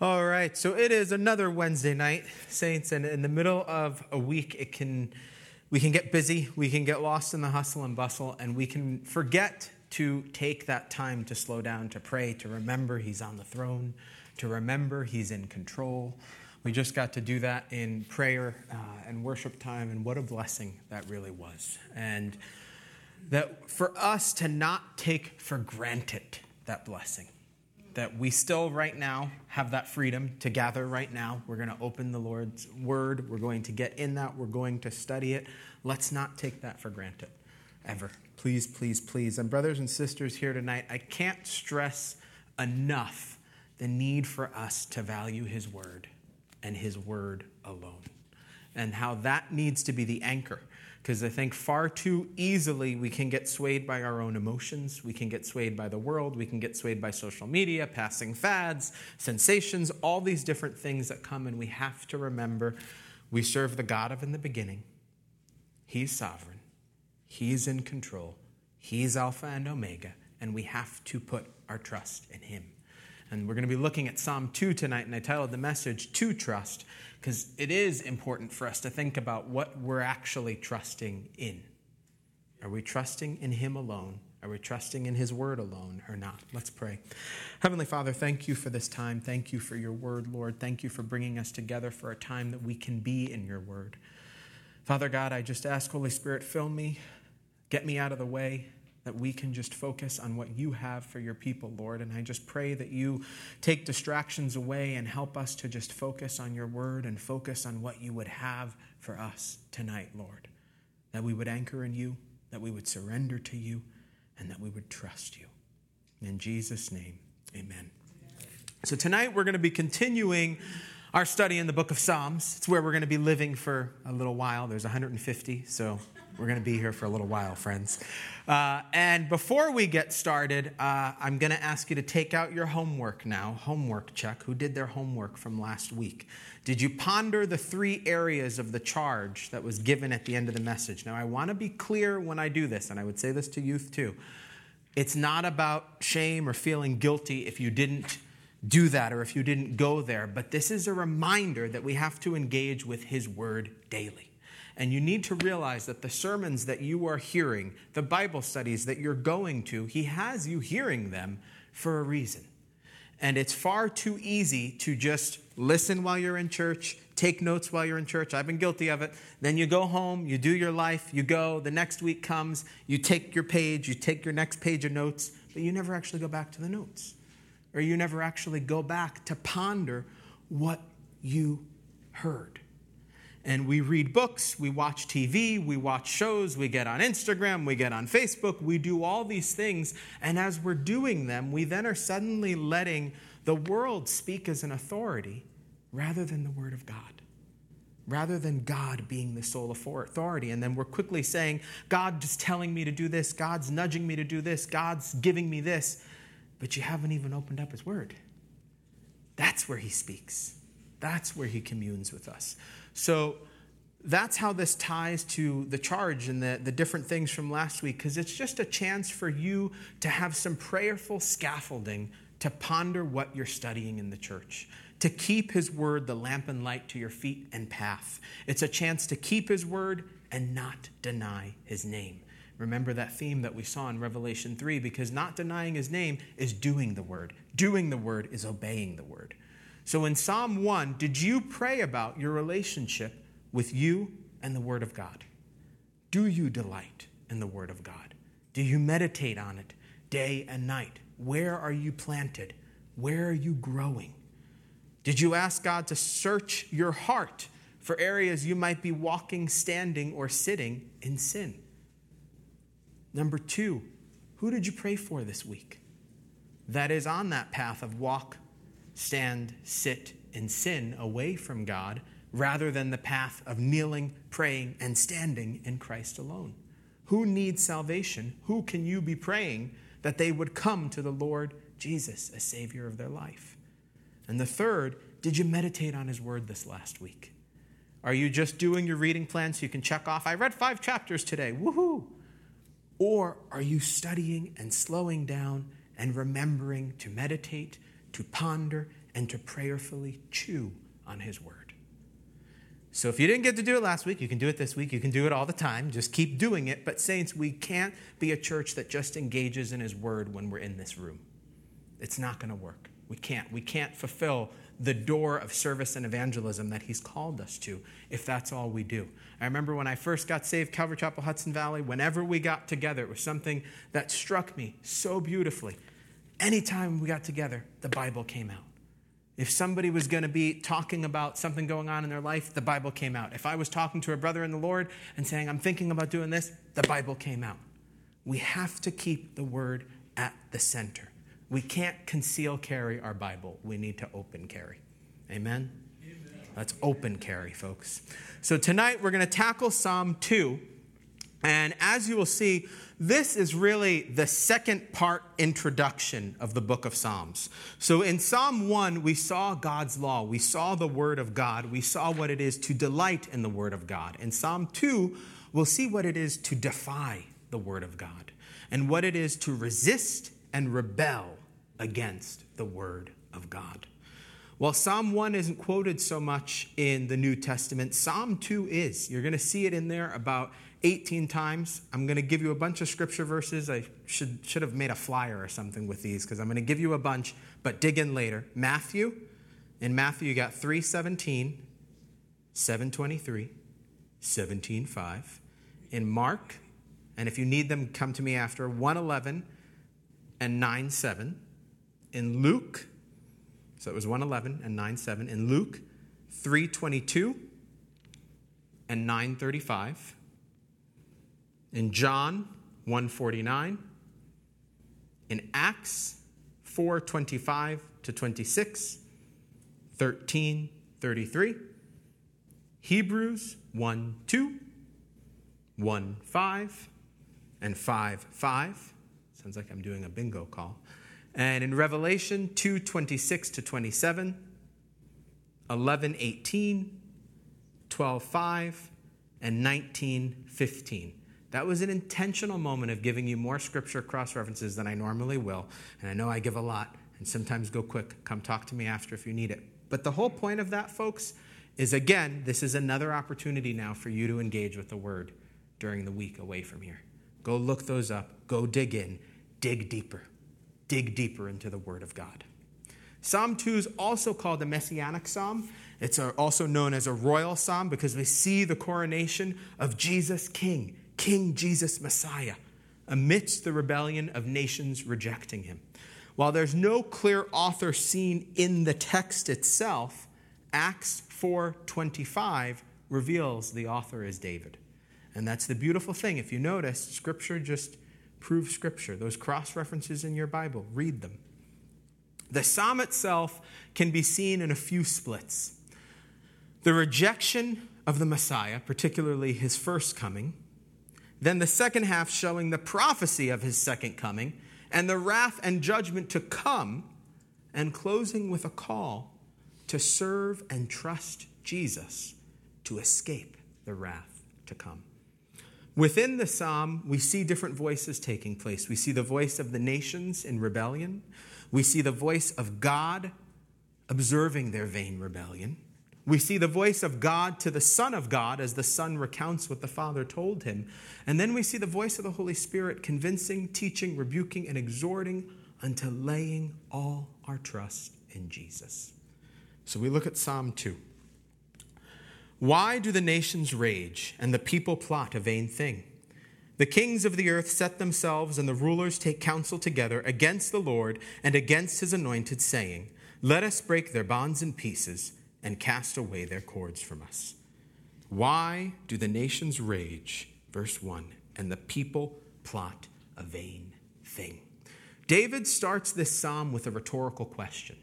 All right, so it is another Wednesday night, saints, and in the middle of a week, it can we can get busy, we can get lost in the hustle and bustle, and we can forget to take that time to slow down, to pray, to remember He's on the throne, to remember He's in control. We just got to do that in prayer uh, and worship time, and what a blessing that really was. And that for us to not take for granted that blessing that we still right now have that freedom to gather right now. We're going to open the Lord's word. We're going to get in that. We're going to study it. Let's not take that for granted ever. Please, please, please. And brothers and sisters here tonight, I can't stress enough the need for us to value his word and his word alone and how that needs to be the anchor because I think far too easily we can get swayed by our own emotions. We can get swayed by the world. We can get swayed by social media, passing fads, sensations, all these different things that come. And we have to remember we serve the God of in the beginning. He's sovereign, He's in control, He's Alpha and Omega, and we have to put our trust in Him. And we're going to be looking at Psalm 2 tonight, and I titled the message, To Trust because it is important for us to think about what we're actually trusting in. Are we trusting in Him alone? Are we trusting in His Word alone or not? Let's pray. Heavenly Father, thank you for this time. Thank you for your Word, Lord. Thank you for bringing us together for a time that we can be in your Word. Father God, I just ask, Holy Spirit, fill me, get me out of the way that we can just focus on what you have for your people, Lord. And I just pray that you take distractions away and help us to just focus on your word and focus on what you would have for us tonight, Lord. That we would anchor in you, that we would surrender to you, and that we would trust you. In Jesus' name, amen. So tonight we're going to be continuing our study in the book of Psalms. It's where we're going to be living for a little while. There's 150, so we're going to be here for a little while, friends. Uh, and before we get started, uh, I'm going to ask you to take out your homework now. Homework check. Who did their homework from last week? Did you ponder the three areas of the charge that was given at the end of the message? Now, I want to be clear when I do this, and I would say this to youth too. It's not about shame or feeling guilty if you didn't do that or if you didn't go there, but this is a reminder that we have to engage with His Word daily. And you need to realize that the sermons that you are hearing, the Bible studies that you're going to, He has you hearing them for a reason. And it's far too easy to just listen while you're in church, take notes while you're in church. I've been guilty of it. Then you go home, you do your life, you go, the next week comes, you take your page, you take your next page of notes, but you never actually go back to the notes. Or you never actually go back to ponder what you heard and we read books, we watch TV, we watch shows, we get on Instagram, we get on Facebook, we do all these things. And as we're doing them, we then are suddenly letting the world speak as an authority rather than the Word of God. Rather than God being the sole authority. And then we're quickly saying, God is telling me to do this, God's nudging me to do this, God's giving me this. But you haven't even opened up His Word. That's where He speaks, that's where He communes with us. So that's how this ties to the charge and the, the different things from last week, because it's just a chance for you to have some prayerful scaffolding to ponder what you're studying in the church, to keep His word the lamp and light to your feet and path. It's a chance to keep His word and not deny His name. Remember that theme that we saw in Revelation 3 because not denying his name is doing the word. Doing the word is obeying the word. So in Psalm 1, did you pray about your relationship with you and the Word of God? Do you delight in the Word of God? Do you meditate on it day and night? Where are you planted? Where are you growing? Did you ask God to search your heart for areas you might be walking, standing, or sitting in sin? Number two, who did you pray for this week that is on that path of walk, stand, sit, and sin away from God rather than the path of kneeling, praying, and standing in Christ alone. Who needs salvation? Who can you be praying that they would come to the Lord Jesus a Savior of their life? And the third, did you meditate on His Word this last week? Are you just doing your reading plan so you can check off, I read five chapters today, woohoo? Or are you studying and slowing down and remembering to meditate to ponder and to prayerfully chew on His Word. So if you didn't get to do it last week, you can do it this week. You can do it all the time. Just keep doing it. But, saints, we can't be a church that just engages in His Word when we're in this room. It's not going to work. We can't. We can't fulfill the door of service and evangelism that He's called us to if that's all we do. I remember when I first got saved, Calvary Chapel, Hudson Valley, whenever we got together, it was something that struck me so beautifully. Anytime we got together, the Bible came out. If somebody was going to be talking about something going on in their life, the Bible came out. If I was talking to a brother in the Lord and saying, I'm thinking about doing this, the Bible came out. We have to keep the word at the center. We can't conceal carry our Bible. We need to open carry. Amen? Amen. Let's open carry, folks. So tonight we're going to tackle Psalm 2. And as you will see, this is really the second part introduction of the book of Psalms. So in Psalm 1, we saw God's law, we saw the word of God, we saw what it is to delight in the word of God. In Psalm 2, we'll see what it is to defy the word of God and what it is to resist and rebel against the word of God. While Psalm 1 isn't quoted so much in the New Testament, Psalm 2 is. You're going to see it in there about 18 times. I'm going to give you a bunch of scripture verses. I should, should have made a flyer or something with these because I'm going to give you a bunch, but dig in later. Matthew, in Matthew, you got 317, 723, 175. In Mark, and if you need them, come to me after, 111 and 9 7. In Luke, so it was 111 and 9 7. In Luke, 322 and 935 in John 1:49, in Acts 4:25 to 26, 13 33, Hebrews 1 2, 1 5, and 5 5. Sounds like I'm doing a bingo call. And in Revelation 2 26 to 27, 11 18, 12 5, and 19 15. That was an intentional moment of giving you more scripture cross references than I normally will. And I know I give a lot and sometimes go quick. Come talk to me after if you need it. But the whole point of that, folks, is again, this is another opportunity now for you to engage with the word during the week away from here. Go look those up, go dig in, dig deeper, dig deeper into the word of God. Psalm 2 is also called a messianic psalm. It's also known as a royal psalm because we see the coronation of Jesus King. King Jesus Messiah amidst the rebellion of nations rejecting him. While there's no clear author seen in the text itself, Acts 4:25 reveals the author is David. And that's the beautiful thing. If you notice, scripture just proves scripture. Those cross references in your Bible, read them. The psalm itself can be seen in a few splits. The rejection of the Messiah, particularly his first coming, then the second half showing the prophecy of his second coming and the wrath and judgment to come, and closing with a call to serve and trust Jesus to escape the wrath to come. Within the psalm, we see different voices taking place. We see the voice of the nations in rebellion. We see the voice of God observing their vain rebellion. We see the voice of God to the Son of God as the Son recounts what the Father told him. And then we see the voice of the Holy Spirit convincing, teaching, rebuking, and exhorting unto laying all our trust in Jesus. So we look at Psalm 2. Why do the nations rage and the people plot a vain thing? The kings of the earth set themselves and the rulers take counsel together against the Lord and against his anointed, saying, Let us break their bonds in pieces and cast away their cords from us. Why do the nations rage? Verse 1 and the people plot a vain thing. David starts this psalm with a rhetorical question.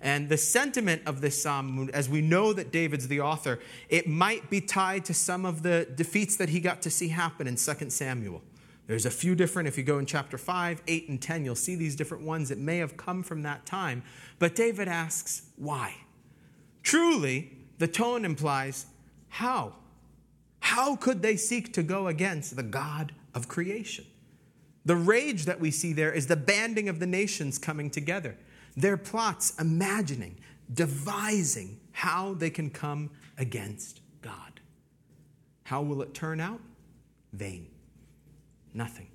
And the sentiment of this psalm, as we know that David's the author, it might be tied to some of the defeats that he got to see happen in 2 Samuel. There's a few different, if you go in chapter 5, 8, and 10, you'll see these different ones that may have come from that time. But David asks, why? Truly, the tone implies how? How could they seek to go against the God of creation? The rage that we see there is the banding of the nations coming together, their plots imagining devising how they can come against God. How will it turn out? Vain. Nothing.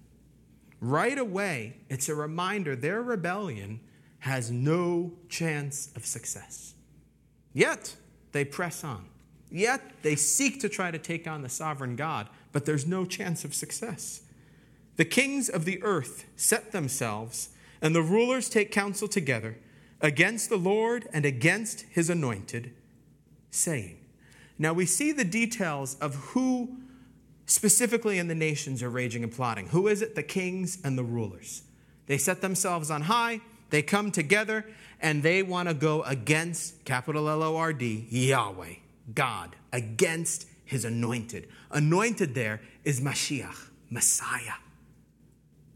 Right away, it's a reminder their rebellion has no chance of success. Yet, they press on. Yet, they seek to try to take on the sovereign God, but there's no chance of success. The kings of the earth set themselves, and the rulers take counsel together against the Lord and against his anointed, saying, Now we see the details of who specifically in the nations are raging and plotting. Who is it? The kings and the rulers. They set themselves on high, they come together, and they want to go against, capital L O R D, Yahweh, God, against his anointed. Anointed there is Mashiach, Messiah.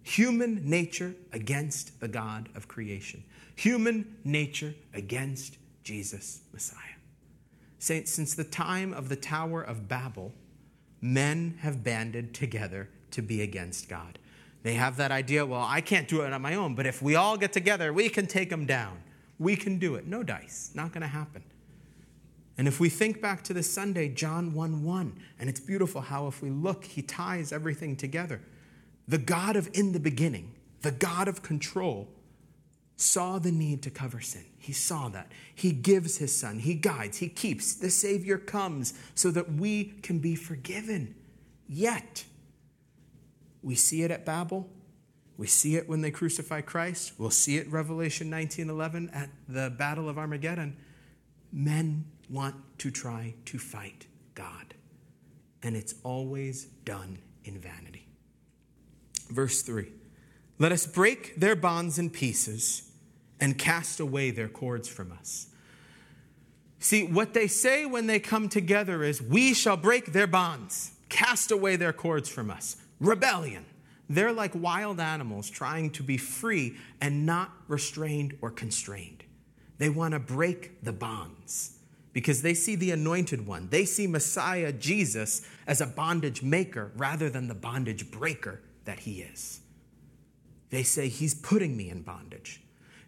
Human nature against the God of creation. Human nature against Jesus, Messiah. Saints, since the time of the Tower of Babel, men have banded together to be against God. They have that idea, well, I can't do it on my own, but if we all get together, we can take them down. We can do it. No dice, not going to happen. And if we think back to this Sunday, John 1 1, and it's beautiful how if we look, he ties everything together. The God of in the beginning, the God of control, saw the need to cover sin. He saw that. He gives his son, he guides, he keeps. The Savior comes so that we can be forgiven. Yet, we see it at Babel. We see it when they crucify Christ. We'll see it Revelation 19:11 at the battle of Armageddon. Men want to try to fight God, and it's always done in vanity. Verse 3. Let us break their bonds in pieces and cast away their cords from us. See, what they say when they come together is, We shall break their bonds, cast away their cords from us. Rebellion. They're like wild animals trying to be free and not restrained or constrained. They want to break the bonds because they see the anointed one. They see Messiah, Jesus, as a bondage maker rather than the bondage breaker that he is. They say, He's putting me in bondage.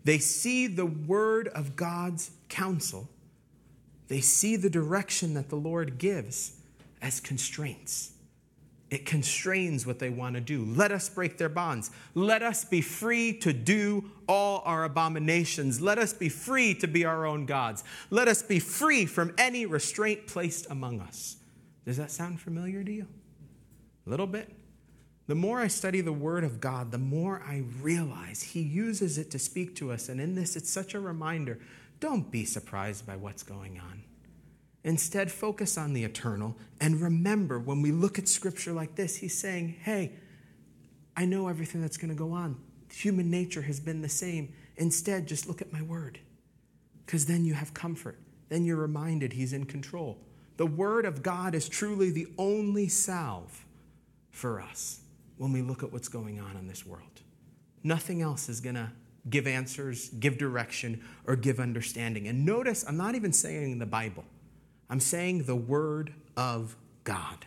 They see the word of God's counsel. They see the direction that the Lord gives as constraints. It constrains what they want to do. Let us break their bonds. Let us be free to do all our abominations. Let us be free to be our own gods. Let us be free from any restraint placed among us. Does that sound familiar to you? A little bit? The more I study the Word of God, the more I realize He uses it to speak to us. And in this, it's such a reminder don't be surprised by what's going on. Instead, focus on the eternal and remember when we look at Scripture like this, He's saying, Hey, I know everything that's going to go on. Human nature has been the same. Instead, just look at my Word because then you have comfort. Then you're reminded He's in control. The Word of God is truly the only salve for us when we look at what's going on in this world. Nothing else is going to give answers, give direction, or give understanding. And notice, I'm not even saying the Bible, I'm saying the Word of God.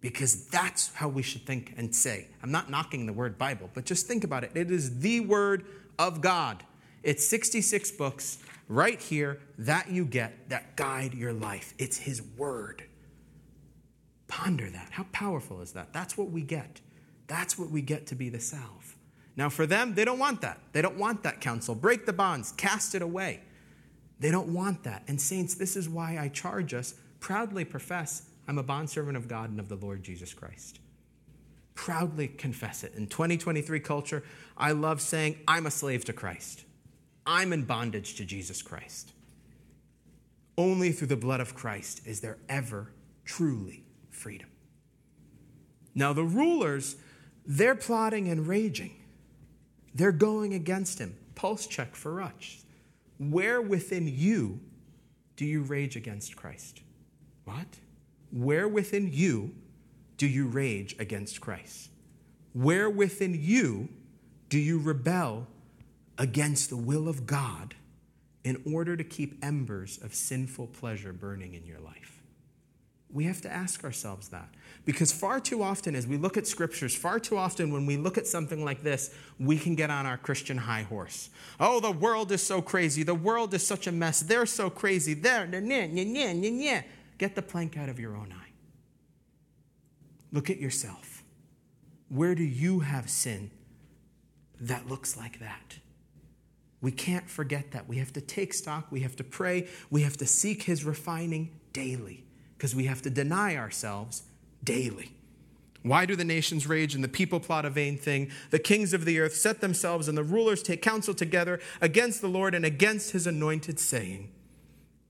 Because that's how we should think and say. I'm not knocking the word Bible, but just think about it. It is the Word of God. It's 66 books right here that you get that guide your life. It's His Word. Ponder that. How powerful is that? That's what we get. That's what we get to be the salve. Now, for them, they don't want that. They don't want that counsel. Break the bonds, cast it away. They don't want that. And, saints, this is why I charge us proudly profess I'm a bondservant of God and of the Lord Jesus Christ. Proudly confess it. In 2023 culture, I love saying, I'm a slave to Christ. I'm in bondage to Jesus Christ. Only through the blood of Christ is there ever truly freedom. Now, the rulers they're plotting and raging. They're going against him. Pulse check for us. Where within you do you rage against Christ? What? Where within you do you rage against Christ? Where within you do you rebel against the will of God in order to keep embers of sinful pleasure burning in your life? We have to ask ourselves that. Because far too often, as we look at scriptures, far too often when we look at something like this, we can get on our Christian high horse. Oh, the world is so crazy. The world is such a mess. They're so crazy. They're, nah, nah. Get the plank out of your own eye. Look at yourself. Where do you have sin that looks like that? We can't forget that. We have to take stock. We have to pray. We have to seek His refining daily because we have to deny ourselves daily. Why do the nations rage and the people plot a vain thing? The kings of the earth set themselves and the rulers take counsel together against the Lord and against his anointed, saying,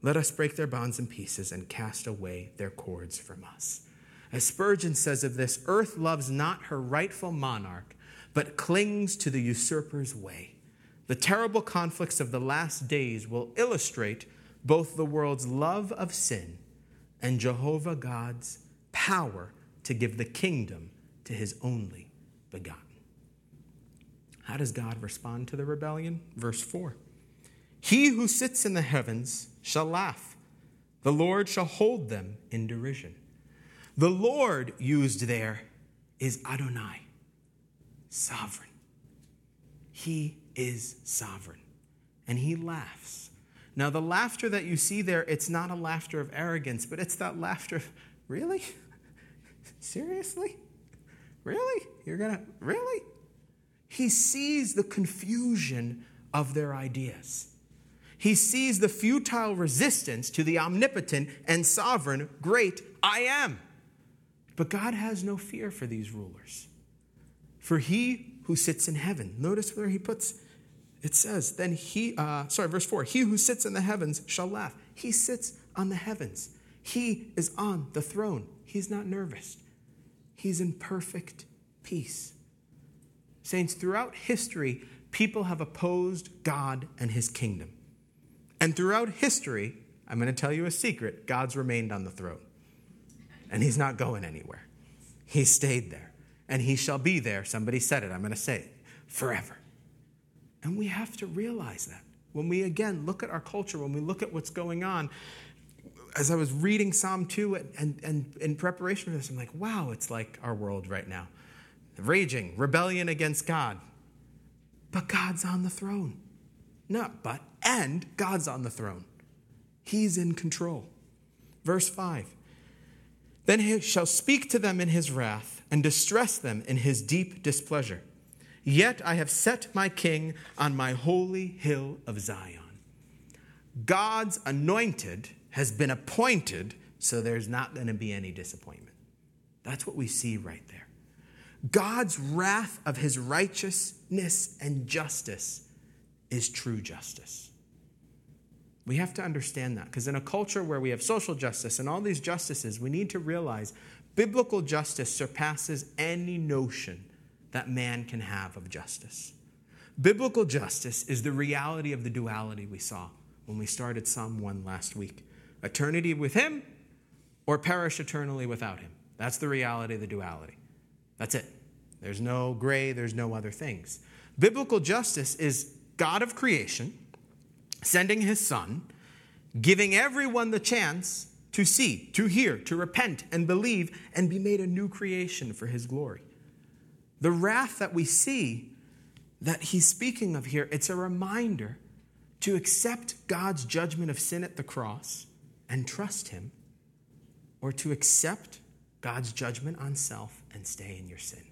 Let us break their bonds in pieces and cast away their cords from us. As Spurgeon says of this, earth loves not her rightful monarch, but clings to the usurper's way. The terrible conflicts of the last days will illustrate both the world's love of sin and Jehovah God's power to give the kingdom to his only begotten. How does God respond to the rebellion? Verse 4 He who sits in the heavens shall laugh, the Lord shall hold them in derision. The Lord used there is Adonai, sovereign. He is sovereign, and he laughs. Now, the laughter that you see there, it's not a laughter of arrogance, but it's that laughter really? Seriously? Really? You're going to, really? He sees the confusion of their ideas. He sees the futile resistance to the omnipotent and sovereign great I am. But God has no fear for these rulers. For he who sits in heaven, notice where he puts it says, then he, uh, sorry, verse 4 He who sits in the heavens shall laugh. He sits on the heavens. He is on the throne. He's not nervous. He's in perfect peace. Saints, throughout history, people have opposed God and his kingdom. And throughout history, I'm going to tell you a secret God's remained on the throne. And he's not going anywhere. He stayed there. And he shall be there. Somebody said it. I'm going to say it forever. And we have to realize that. When we again look at our culture, when we look at what's going on, as I was reading Psalm 2 and, and, and in preparation for this, I'm like, wow, it's like our world right now. Raging, rebellion against God. But God's on the throne. Not but, and God's on the throne. He's in control. Verse 5 Then he shall speak to them in his wrath and distress them in his deep displeasure. Yet I have set my king on my holy hill of Zion. God's anointed has been appointed, so there's not going to be any disappointment. That's what we see right there. God's wrath of his righteousness and justice is true justice. We have to understand that because in a culture where we have social justice and all these justices, we need to realize biblical justice surpasses any notion that man can have of justice. Biblical justice is the reality of the duality we saw when we started Psalm 1 last week eternity with Him or perish eternally without Him. That's the reality of the duality. That's it. There's no gray, there's no other things. Biblical justice is God of creation sending His Son, giving everyone the chance to see, to hear, to repent, and believe, and be made a new creation for His glory. The wrath that we see that he's speaking of here, it's a reminder to accept God's judgment of sin at the cross and trust him, or to accept God's judgment on self and stay in your sin.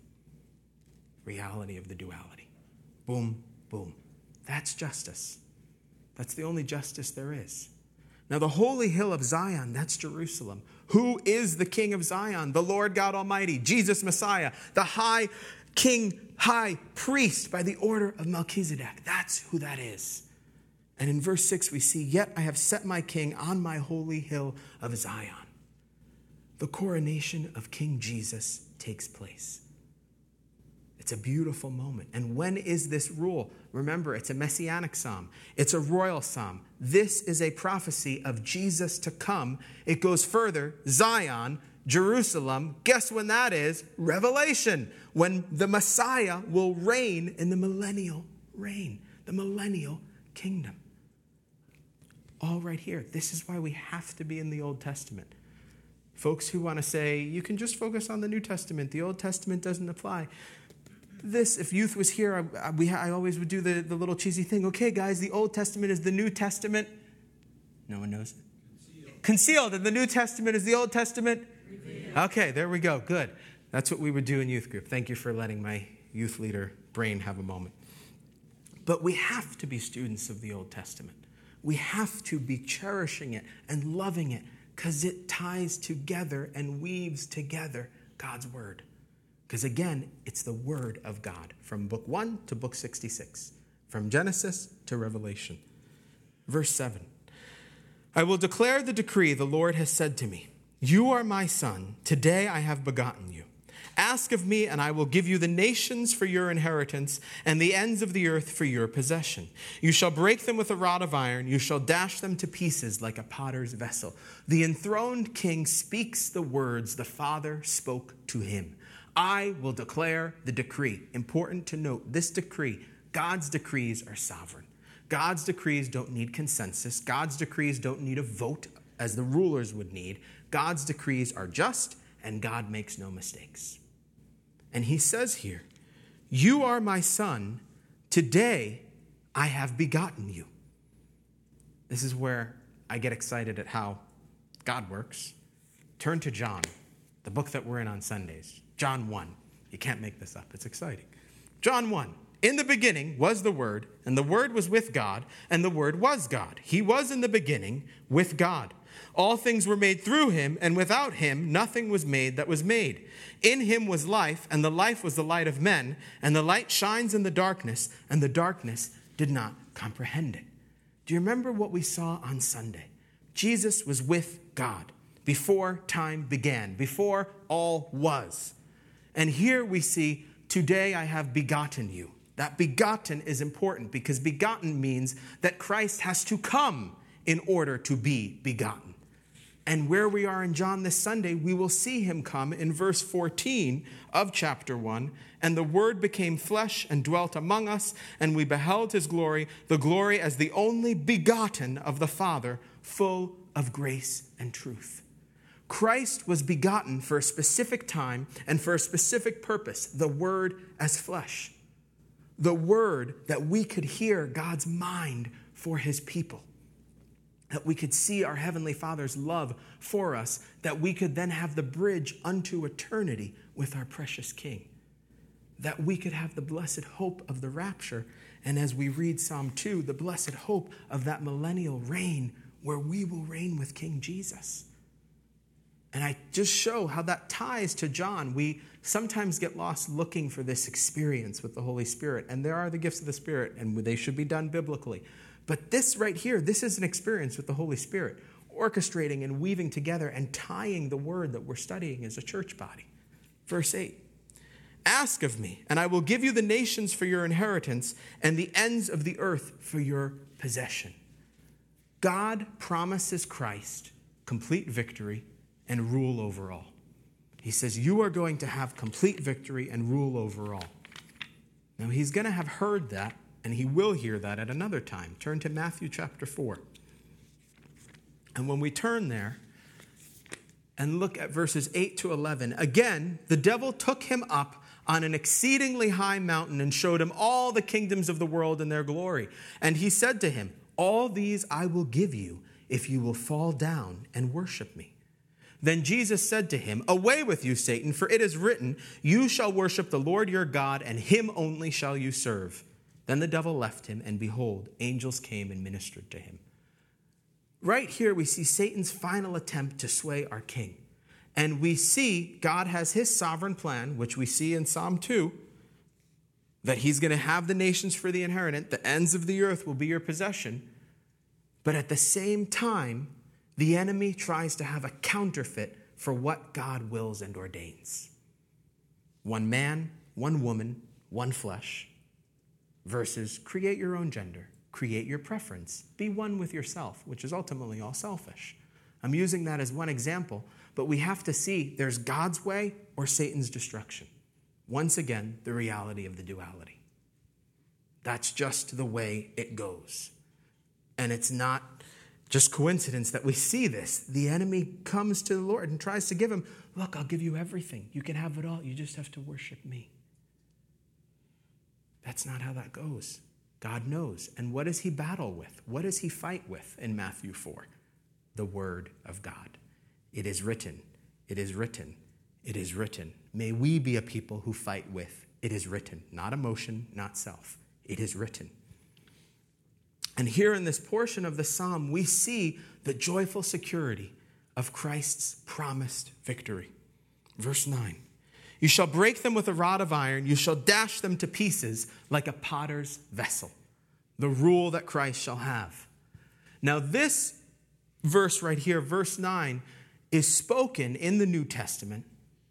Reality of the duality. Boom, boom. That's justice. That's the only justice there is. Now, the holy hill of Zion, that's Jerusalem. Who is the king of Zion? The Lord God Almighty, Jesus Messiah, the high king, high priest by the order of Melchizedek. That's who that is. And in verse 6, we see, Yet I have set my king on my holy hill of Zion. The coronation of King Jesus takes place. It's a beautiful moment. And when is this rule? Remember, it's a messianic psalm, it's a royal psalm. This is a prophecy of Jesus to come. It goes further Zion, Jerusalem. Guess when that is? Revelation, when the Messiah will reign in the millennial reign, the millennial kingdom. All right here. This is why we have to be in the Old Testament. folks who want to say, you can just focus on the New Testament, the Old Testament doesn't apply. This, if youth was here, I, I, we, I always would do the, the little cheesy thing. Okay, guys, the Old Testament is the New Testament. No one knows it. Concealed. Concealed, and the New Testament is the Old Testament. Okay, there we go. Good. That's what we would do in youth group. Thank you for letting my youth leader brain have a moment. But we have to be students of the Old Testament. We have to be cherishing it and loving it because it ties together and weaves together God's Word. Because again, it's the Word of God from book 1 to book 66, from Genesis to Revelation. Verse 7 I will declare the decree the Lord has said to me You are my son, today I have begotten you. Ask of me, and I will give you the nations for your inheritance, and the ends of the earth for your possession. You shall break them with a rod of iron, you shall dash them to pieces like a potter's vessel. The enthroned king speaks the words the Father spoke to him. I will declare the decree. Important to note this decree, God's decrees are sovereign. God's decrees don't need consensus, God's decrees don't need a vote as the rulers would need. God's decrees are just, and God makes no mistakes. And he says here, You are my son. Today I have begotten you. This is where I get excited at how God works. Turn to John, the book that we're in on Sundays. John 1. You can't make this up, it's exciting. John 1. In the beginning was the Word, and the Word was with God, and the Word was God. He was in the beginning with God. All things were made through him, and without him nothing was made that was made. In him was life, and the life was the light of men, and the light shines in the darkness, and the darkness did not comprehend it. Do you remember what we saw on Sunday? Jesus was with God before time began, before all was. And here we see, Today I have begotten you. That begotten is important because begotten means that Christ has to come in order to be begotten. And where we are in John this Sunday, we will see him come in verse 14 of chapter 1. And the Word became flesh and dwelt among us, and we beheld his glory, the glory as the only begotten of the Father, full of grace and truth. Christ was begotten for a specific time and for a specific purpose the Word as flesh. The Word that we could hear God's mind for his people that we could see our Heavenly Father's love for us, that we could then have the bridge unto eternity with our precious King, that we could have the blessed hope of the rapture, and as we read Psalm 2, the blessed hope of that millennial reign where we will reign with King Jesus. And I just show how that ties to John. We sometimes get lost looking for this experience with the Holy Spirit, and there are the gifts of the Spirit, and they should be done biblically. But this right here, this is an experience with the Holy Spirit, orchestrating and weaving together and tying the word that we're studying as a church body. Verse 8 Ask of me, and I will give you the nations for your inheritance and the ends of the earth for your possession. God promises Christ complete victory and rule over all. He says, You are going to have complete victory and rule over all. Now, he's going to have heard that and he will hear that at another time. Turn to Matthew chapter 4. And when we turn there and look at verses 8 to 11, again, the devil took him up on an exceedingly high mountain and showed him all the kingdoms of the world and their glory. And he said to him, All these I will give you if you will fall down and worship me. Then Jesus said to him, Away with you, Satan, for it is written, You shall worship the Lord your God, and him only shall you serve. Then the devil left him, and behold, angels came and ministered to him. Right here, we see Satan's final attempt to sway our king. And we see God has his sovereign plan, which we see in Psalm 2, that he's going to have the nations for the inheritance, the ends of the earth will be your possession. But at the same time, the enemy tries to have a counterfeit for what God wills and ordains. One man, one woman, one flesh versus create your own gender, create your preference, be one with yourself, which is ultimately all selfish. I'm using that as one example, but we have to see there's God's way or Satan's destruction. Once again, the reality of the duality. That's just the way it goes. And it's not just coincidence that we see this. The enemy comes to the Lord and tries to give him, Look, I'll give you everything. You can have it all. You just have to worship me. That's not how that goes. God knows. And what does he battle with? What does he fight with in Matthew 4? The Word of God. It is written. It is written. It is written. May we be a people who fight with. It is written. Not emotion, not self. It is written. And here in this portion of the psalm, we see the joyful security of Christ's promised victory. Verse 9 You shall break them with a rod of iron, you shall dash them to pieces like a potter's vessel. The rule that Christ shall have. Now, this verse right here, verse 9, is spoken in the New Testament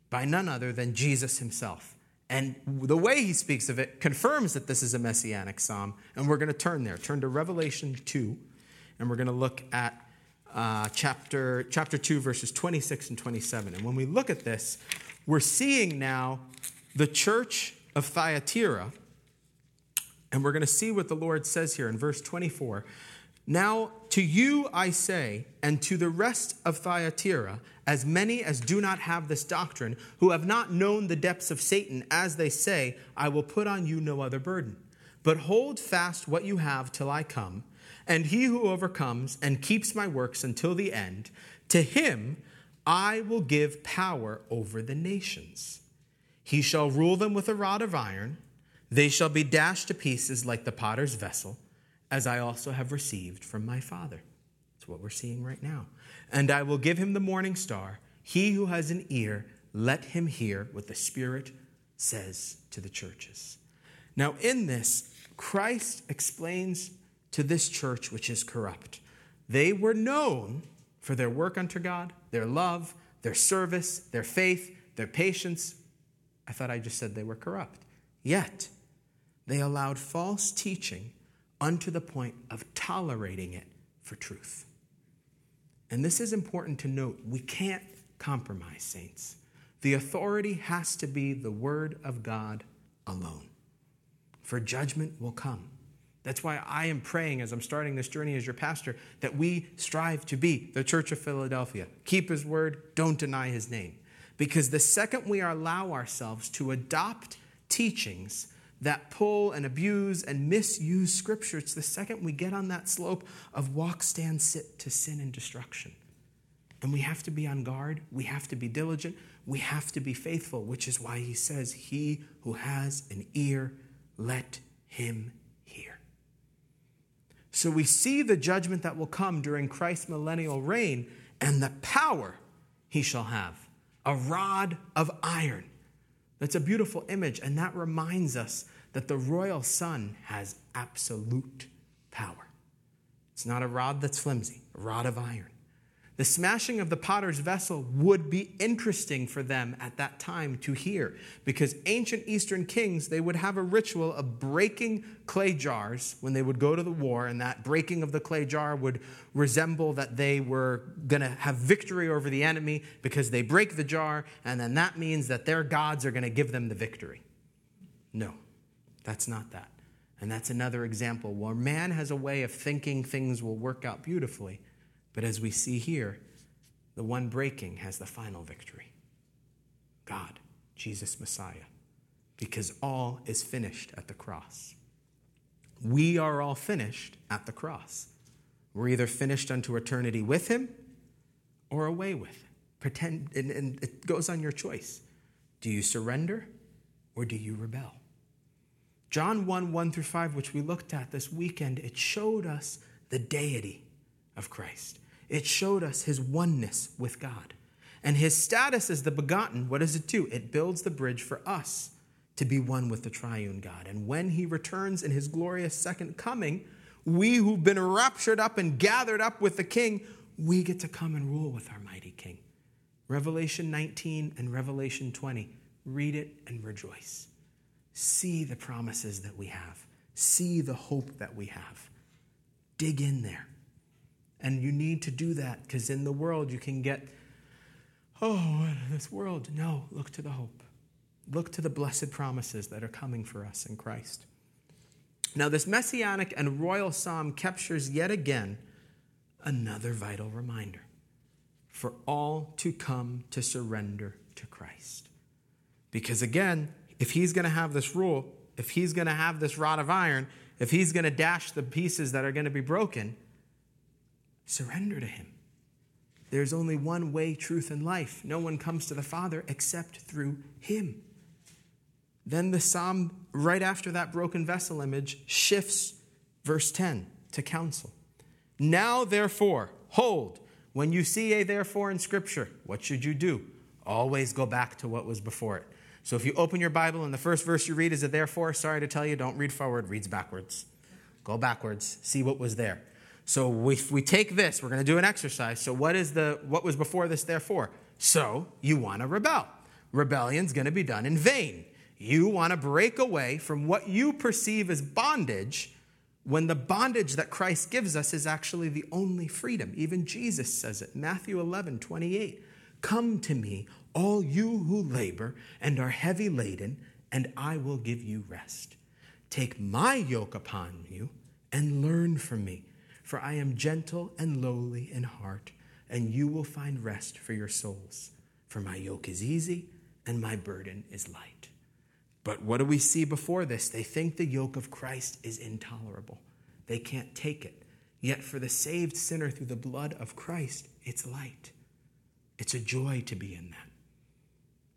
by none other than Jesus himself. And the way he speaks of it confirms that this is a messianic psalm. And we're going to turn there. Turn to Revelation 2, and we're going to look at uh, chapter, chapter 2, verses 26 and 27. And when we look at this, we're seeing now the church of Thyatira. And we're going to see what the Lord says here in verse 24. Now to you I say, and to the rest of Thyatira, as many as do not have this doctrine, who have not known the depths of Satan, as they say, I will put on you no other burden. But hold fast what you have till I come. And he who overcomes and keeps my works until the end, to him I will give power over the nations. He shall rule them with a rod of iron. They shall be dashed to pieces like the potter's vessel as I also have received from my Father. That's what we're seeing right now. And I will give him the morning star. He who has an ear, let him hear what the Spirit says to the churches. Now, in this, Christ explains to this church which is corrupt. They were known for their work unto God, their love, their service, their faith, their patience. I thought I just said they were corrupt. Yet, they allowed false teaching unto the point of tolerating it for truth. And this is important to note. We can't compromise, saints. The authority has to be the Word of God alone, for judgment will come. That's why I am praying as I'm starting this journey as your pastor that we strive to be the Church of Philadelphia. Keep His Word, don't deny His name. Because the second we allow ourselves to adopt teachings that pull and abuse and misuse Scripture, it's the second we get on that slope of walk, stand, sit to sin and destruction. And we have to be on guard. We have to be diligent. We have to be faithful, which is why he says, He who has an ear, let him. So we see the judgment that will come during Christ's millennial reign and the power he shall have a rod of iron that's a beautiful image, and that reminds us that the royal son has absolute power. It's not a rod that's flimsy, a rod of iron. The smashing of the potter's vessel would be interesting for them at that time to hear because ancient Eastern kings, they would have a ritual of breaking clay jars when they would go to the war, and that breaking of the clay jar would resemble that they were going to have victory over the enemy because they break the jar, and then that means that their gods are going to give them the victory. No, that's not that. And that's another example where man has a way of thinking things will work out beautifully but as we see here, the one breaking has the final victory God, Jesus Messiah, because all is finished at the cross. We are all finished at the cross. We're either finished unto eternity with Him or away with Him. Pretend, and, and it goes on your choice. Do you surrender or do you rebel? John 1 1 through 5, which we looked at this weekend, it showed us the deity of Christ. It showed us his oneness with God. And his status as the begotten, what does it do? It builds the bridge for us to be one with the triune God. And when he returns in his glorious second coming, we who've been raptured up and gathered up with the king, we get to come and rule with our mighty king. Revelation 19 and Revelation 20. Read it and rejoice. See the promises that we have, see the hope that we have. Dig in there. And you need to do that because in the world you can get, oh, this world. No, look to the hope. Look to the blessed promises that are coming for us in Christ. Now, this messianic and royal psalm captures yet again another vital reminder for all to come to surrender to Christ. Because again, if he's going to have this rule, if he's going to have this rod of iron, if he's going to dash the pieces that are going to be broken, surrender to him. There's only one way, truth, and life. No one comes to the Father except through him. Then the psalm, right after that broken vessel image, shifts verse 10 to counsel. Now, therefore, hold. When you see a therefore in Scripture, what should you do? Always go back to what was before it. So if you open your Bible and the first verse you read is a therefore, sorry to tell you, don't read forward, reads backwards. Go backwards, see what was there. So if we take this, we're going to do an exercise. So what is the what was before this therefore? So you want to rebel. Rebellion's going to be done in vain. You want to break away from what you perceive as bondage when the bondage that Christ gives us is actually the only freedom. Even Jesus says it. Matthew 11, 28. Come to me, all you who labor and are heavy laden, and I will give you rest. Take my yoke upon you and learn from me, for I am gentle and lowly in heart, and you will find rest for your souls. For my yoke is easy and my burden is light. But what do we see before this? They think the yoke of Christ is intolerable. They can't take it. Yet for the saved sinner through the blood of Christ, it's light. It's a joy to be in that.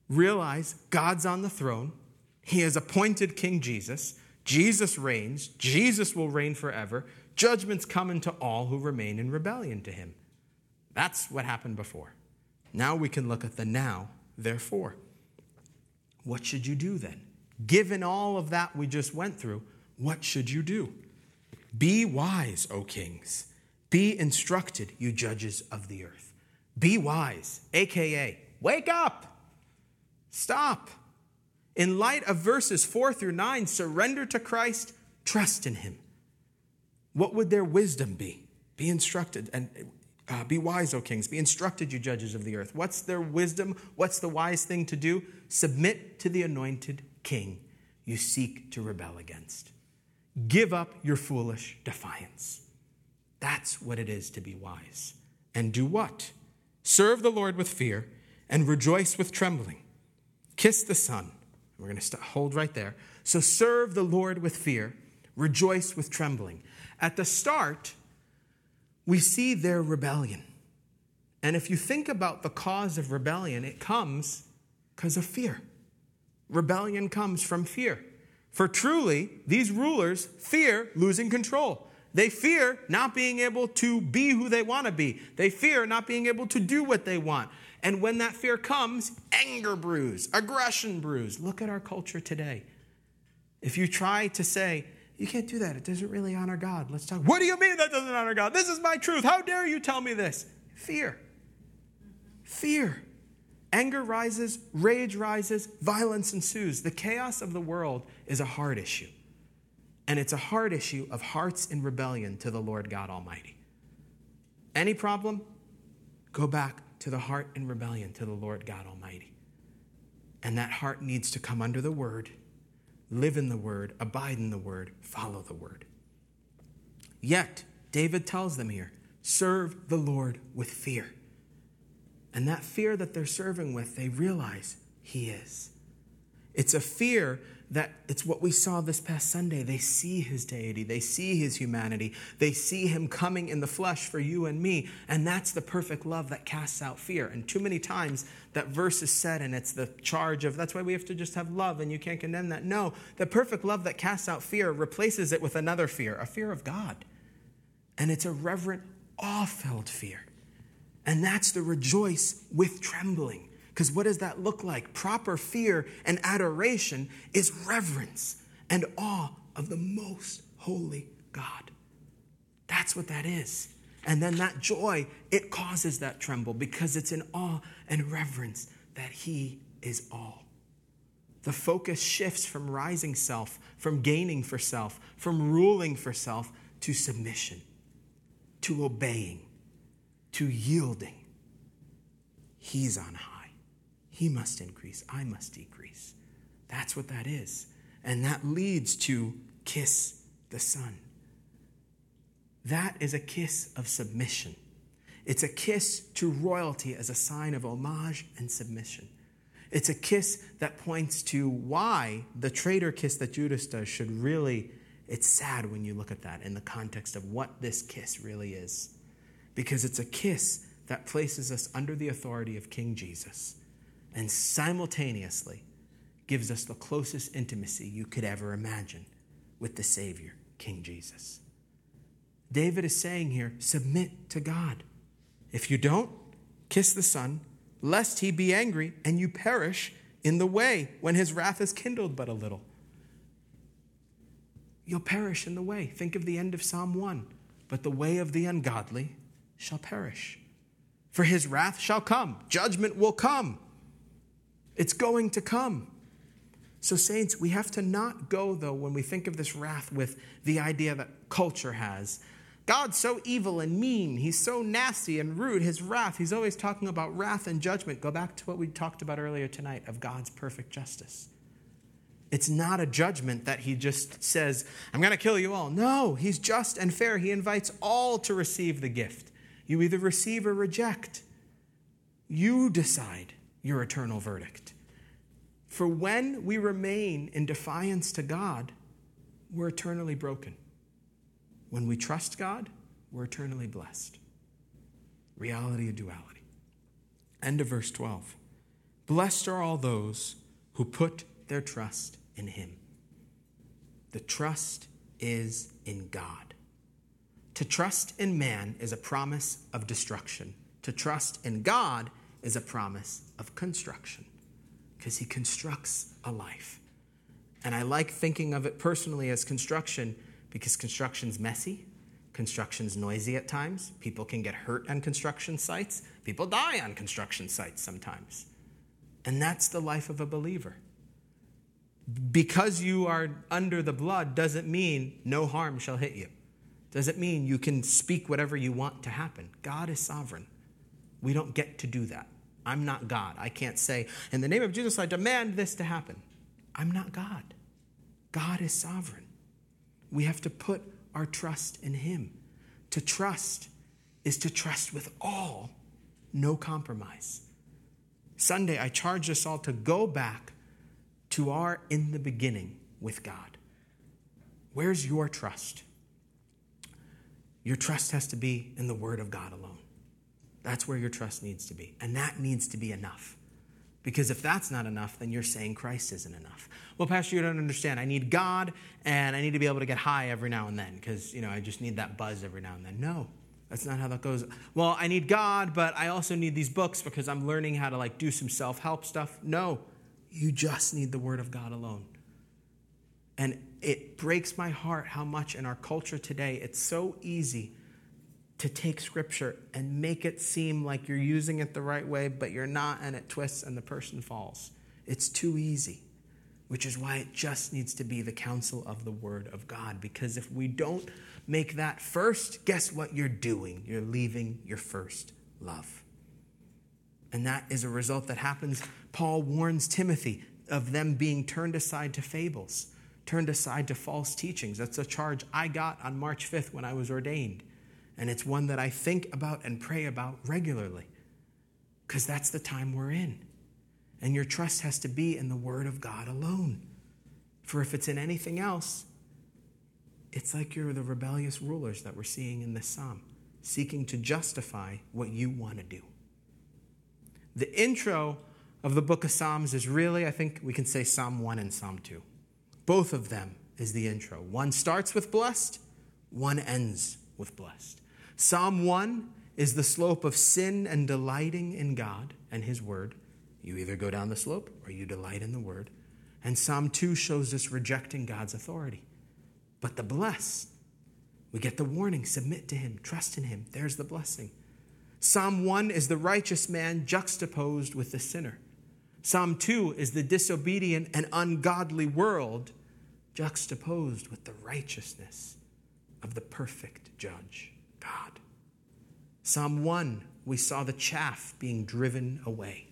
Realize God's on the throne. He has appointed King Jesus. Jesus reigns. Jesus will reign forever. Judgment's coming to all who remain in rebellion to him. That's what happened before. Now we can look at the now, therefore. What should you do then? Given all of that we just went through, what should you do? Be wise, O kings. Be instructed, you judges of the earth. Be wise, aka, wake up. Stop. In light of verses 4 through 9, surrender to Christ, trust in him. What would their wisdom be? Be instructed and uh, be wise, O kings. Be instructed, you judges of the earth. What's their wisdom? What's the wise thing to do? Submit to the anointed king you seek to rebel against. Give up your foolish defiance. That's what it is to be wise. And do what? Serve the Lord with fear and rejoice with trembling. Kiss the Son. We're going to hold right there. So serve the Lord with fear, rejoice with trembling. At the start, we see their rebellion. And if you think about the cause of rebellion, it comes because of fear. Rebellion comes from fear. For truly, these rulers fear losing control. They fear not being able to be who they want to be. They fear not being able to do what they want. And when that fear comes, anger brews, aggression brews. Look at our culture today. If you try to say, you can't do that, it doesn't really honor God, let's talk. What do you mean that doesn't honor God? This is my truth. How dare you tell me this? Fear. Fear. Anger rises, rage rises, violence ensues. The chaos of the world is a heart issue. And it's a heart issue of hearts in rebellion to the Lord God Almighty. Any problem? Go back to the heart in rebellion to the Lord God Almighty. And that heart needs to come under the word, live in the word, abide in the word, follow the word. Yet, David tells them here serve the Lord with fear. And that fear that they're serving with, they realize He is. It's a fear that it's what we saw this past Sunday. They see his deity, they see his humanity, they see him coming in the flesh for you and me. And that's the perfect love that casts out fear. And too many times that verse is said, and it's the charge of that's why we have to just have love and you can't condemn that. No, the perfect love that casts out fear replaces it with another fear, a fear of God. And it's a reverent, awe filled fear. And that's the rejoice with trembling. Because what does that look like? Proper fear and adoration is reverence and awe of the most holy God. That's what that is. And then that joy, it causes that tremble because it's in awe and reverence that He is all. The focus shifts from rising self, from gaining for self, from ruling for self, to submission, to obeying, to yielding. He's on high. He must increase, I must decrease. That's what that is. And that leads to kiss the Son. that is a kiss of submission. It's a kiss to royalty as a sign of homage and submission. It's a kiss that points to why the traitor kiss that Judas does should really, it's sad when you look at that in the context of what this kiss really is. Because it's a kiss that places us under the authority of King Jesus and simultaneously gives us the closest intimacy you could ever imagine with the Savior, King Jesus. David is saying here submit to God. If you don't, kiss the Son, lest he be angry and you perish in the way when his wrath is kindled but a little. You'll perish in the way. Think of the end of Psalm 1. But the way of the ungodly shall perish. For his wrath shall come, judgment will come. It's going to come. So, saints, we have to not go, though, when we think of this wrath with the idea that culture has God's so evil and mean. He's so nasty and rude. His wrath, he's always talking about wrath and judgment. Go back to what we talked about earlier tonight of God's perfect justice. It's not a judgment that he just says, I'm going to kill you all. No, he's just and fair. He invites all to receive the gift. You either receive or reject. You decide your eternal verdict. For when we remain in defiance to God, we're eternally broken. When we trust God, we're eternally blessed. Reality of duality. End of verse 12. Blessed are all those who put their trust in Him. The trust is in God. To trust in man is a promise of destruction. To trust in God is a promise of construction because He constructs a life. And I like thinking of it personally as construction because construction's messy, construction's noisy at times. People can get hurt on construction sites, people die on construction sites sometimes. And that's the life of a believer. Because you are under the blood doesn't mean no harm shall hit you. Doesn't mean you can speak whatever you want to happen. God is sovereign. We don't get to do that. I'm not God. I can't say, in the name of Jesus, I demand this to happen. I'm not God. God is sovereign. We have to put our trust in Him. To trust is to trust with all, no compromise. Sunday, I charge us all to go back to our in the beginning with God. Where's your trust? Your trust has to be in the Word of God alone. That's where your trust needs to be. And that needs to be enough. Because if that's not enough, then you're saying Christ isn't enough. Well, Pastor, you don't understand. I need God and I need to be able to get high every now and then because, you know, I just need that buzz every now and then. No, that's not how that goes. Well, I need God, but I also need these books because I'm learning how to like do some self-help stuff. No, you just need the word of God alone. And it breaks my heart how much in our culture today it's so easy to take scripture and make it seem like you're using it the right way, but you're not, and it twists and the person falls. It's too easy, which is why it just needs to be the counsel of the Word of God. Because if we don't make that first, guess what you're doing? You're leaving your first love. And that is a result that happens. Paul warns Timothy of them being turned aside to fables, turned aside to false teachings. That's a charge I got on March 5th when I was ordained and it's one that I think about and pray about regularly because that's the time we're in. And your trust has to be in the Word of God alone. For if it's in anything else, it's like you're the rebellious rulers that we're seeing in this psalm, seeking to justify what you want to do. The intro of the book of Psalms is really, I think we can say Psalm 1 and Psalm 2. Both of them is the intro. One starts with blessed, one ends with blessed. Psalm 1 is the slope of sin and delighting in God and His Word. You either go down the slope or you delight in the Word. And Psalm 2 shows us rejecting God's authority. But the blessed, we get the warning submit to Him, trust in Him. There's the blessing. Psalm 1 is the righteous man juxtaposed with the sinner. Psalm 2 is the disobedient and ungodly world juxtaposed with the righteousness of the perfect judge. God. Psalm 1, we saw the chaff being driven away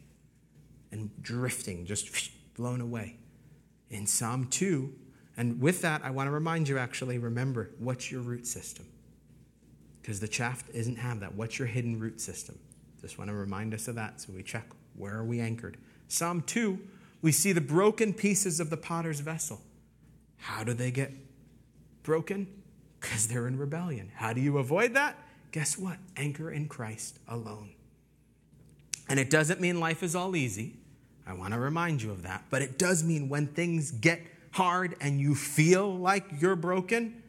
and drifting, just blown away. In Psalm 2, and with that, I want to remind you actually remember what's your root system? because the chaff doesn't have that. What's your hidden root system? Just want to remind us of that so we check where are we anchored. Psalm 2, we see the broken pieces of the potter's vessel. How do they get broken? Because they're in rebellion. How do you avoid that? Guess what? Anchor in Christ alone. And it doesn't mean life is all easy. I want to remind you of that. But it does mean when things get hard and you feel like you're broken,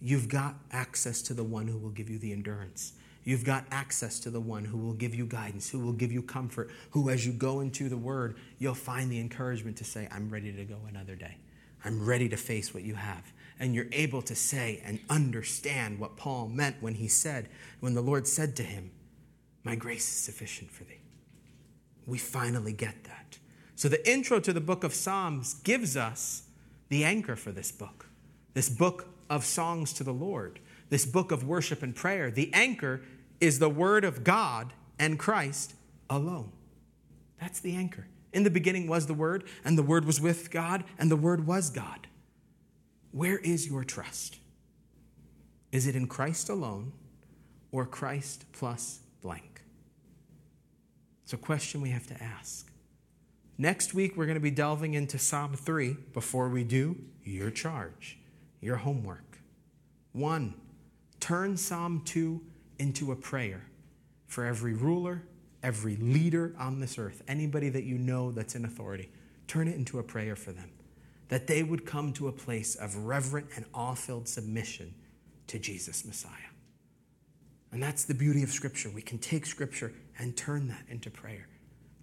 you've got access to the one who will give you the endurance. You've got access to the one who will give you guidance, who will give you comfort, who, as you go into the word, you'll find the encouragement to say, I'm ready to go another day. I'm ready to face what you have. And you're able to say and understand what Paul meant when he said, when the Lord said to him, My grace is sufficient for thee. We finally get that. So the intro to the book of Psalms gives us the anchor for this book, this book of songs to the Lord, this book of worship and prayer. The anchor is the word of God and Christ alone. That's the anchor. In the beginning was the Word, and the Word was with God, and the Word was God. Where is your trust? Is it in Christ alone or Christ plus blank? It's a question we have to ask. Next week, we're going to be delving into Psalm 3. Before we do, your charge, your homework. One, turn Psalm 2 into a prayer for every ruler, every leader on this earth, anybody that you know that's in authority, turn it into a prayer for them. That they would come to a place of reverent and awe filled submission to Jesus Messiah. And that's the beauty of Scripture. We can take Scripture and turn that into prayer,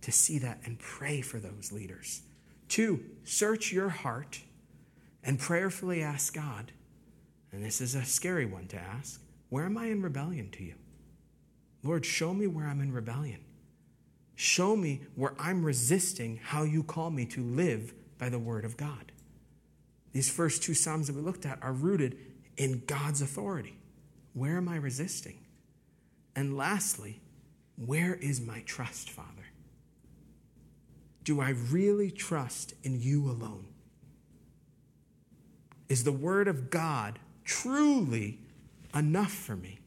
to see that and pray for those leaders. Two, search your heart and prayerfully ask God, and this is a scary one to ask, where am I in rebellion to you? Lord, show me where I'm in rebellion. Show me where I'm resisting how you call me to live by the word of God. These first two Psalms that we looked at are rooted in God's authority. Where am I resisting? And lastly, where is my trust, Father? Do I really trust in you alone? Is the Word of God truly enough for me?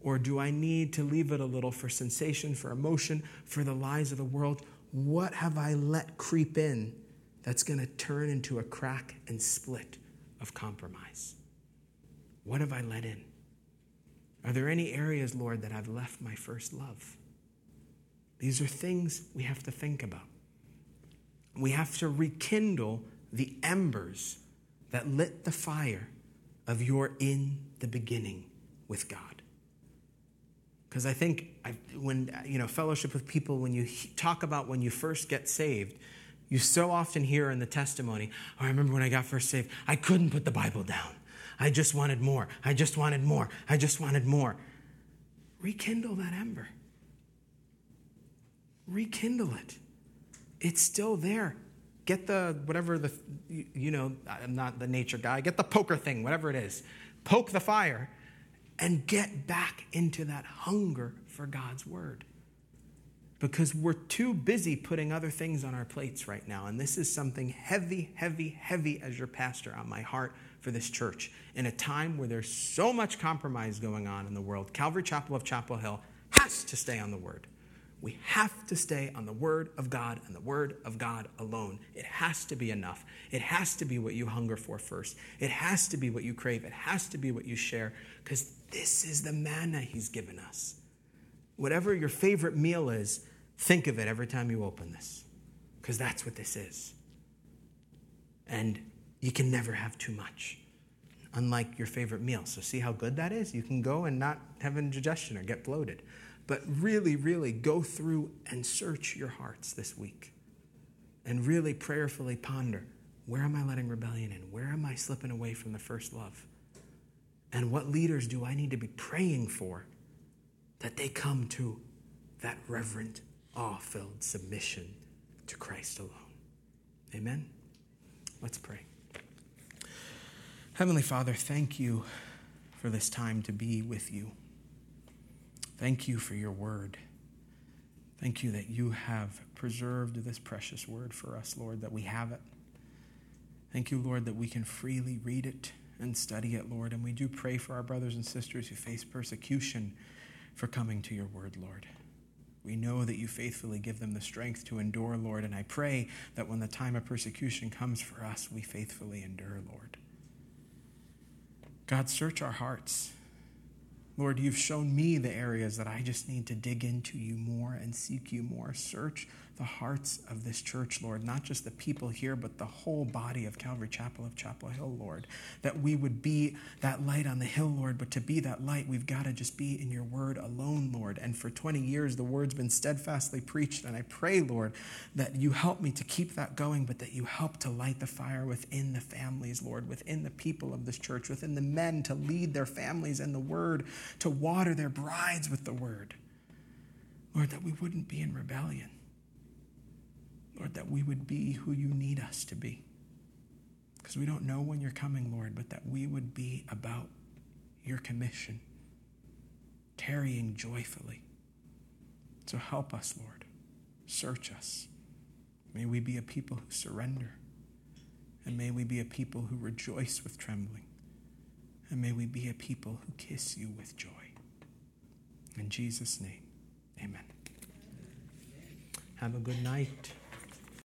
Or do I need to leave it a little for sensation, for emotion, for the lies of the world? What have I let creep in that's going to turn into a crack and split of compromise? What have I let in? Are there any areas, Lord, that I've left my first love? These are things we have to think about. We have to rekindle the embers that lit the fire of your in the beginning with God. Because I think I, when, you know, fellowship with people, when you talk about when you first get saved, you so often hear in the testimony, oh, I remember when I got first saved, I couldn't put the Bible down. I just wanted more. I just wanted more. I just wanted more. Rekindle that ember. Rekindle it. It's still there. Get the, whatever the, you know, I'm not the nature guy, get the poker thing, whatever it is. Poke the fire and get back into that hunger for God's word. Because we're too busy putting other things on our plates right now. And this is something heavy, heavy, heavy as your pastor on my heart for this church. In a time where there's so much compromise going on in the world, Calvary Chapel of Chapel Hill has to stay on the word. We have to stay on the Word of God and the Word of God alone. It has to be enough. It has to be what you hunger for first. It has to be what you crave. It has to be what you share because this is the manna He's given us. Whatever your favorite meal is, think of it every time you open this because that's what this is. And you can never have too much, unlike your favorite meal. So, see how good that is? You can go and not have indigestion or get bloated. But really, really go through and search your hearts this week and really prayerfully ponder where am I letting rebellion in? Where am I slipping away from the first love? And what leaders do I need to be praying for that they come to that reverent, awe filled submission to Christ alone? Amen? Let's pray. Heavenly Father, thank you for this time to be with you. Thank you for your word. Thank you that you have preserved this precious word for us, Lord, that we have it. Thank you, Lord, that we can freely read it and study it, Lord. And we do pray for our brothers and sisters who face persecution for coming to your word, Lord. We know that you faithfully give them the strength to endure, Lord, and I pray that when the time of persecution comes for us, we faithfully endure, Lord. God, search our hearts. Lord, you've shown me the areas that I just need to dig into you more and seek you more. Search the hearts of this church, Lord, not just the people here, but the whole body of Calvary Chapel of Chapel Hill, Lord. That we would be that light on the hill, Lord, but to be that light, we've got to just be in your word alone, Lord. And for 20 years, the word's been steadfastly preached. And I pray, Lord, that you help me to keep that going, but that you help to light the fire within the families, Lord, within the people of this church, within the men to lead their families in the word, to water their brides with the word. Lord, that we wouldn't be in rebellion Lord, that we would be who you need us to be. Because we don't know when you're coming, Lord, but that we would be about your commission, tarrying joyfully. So help us, Lord. Search us. May we be a people who surrender. And may we be a people who rejoice with trembling. And may we be a people who kiss you with joy. In Jesus' name, amen. Have a good night.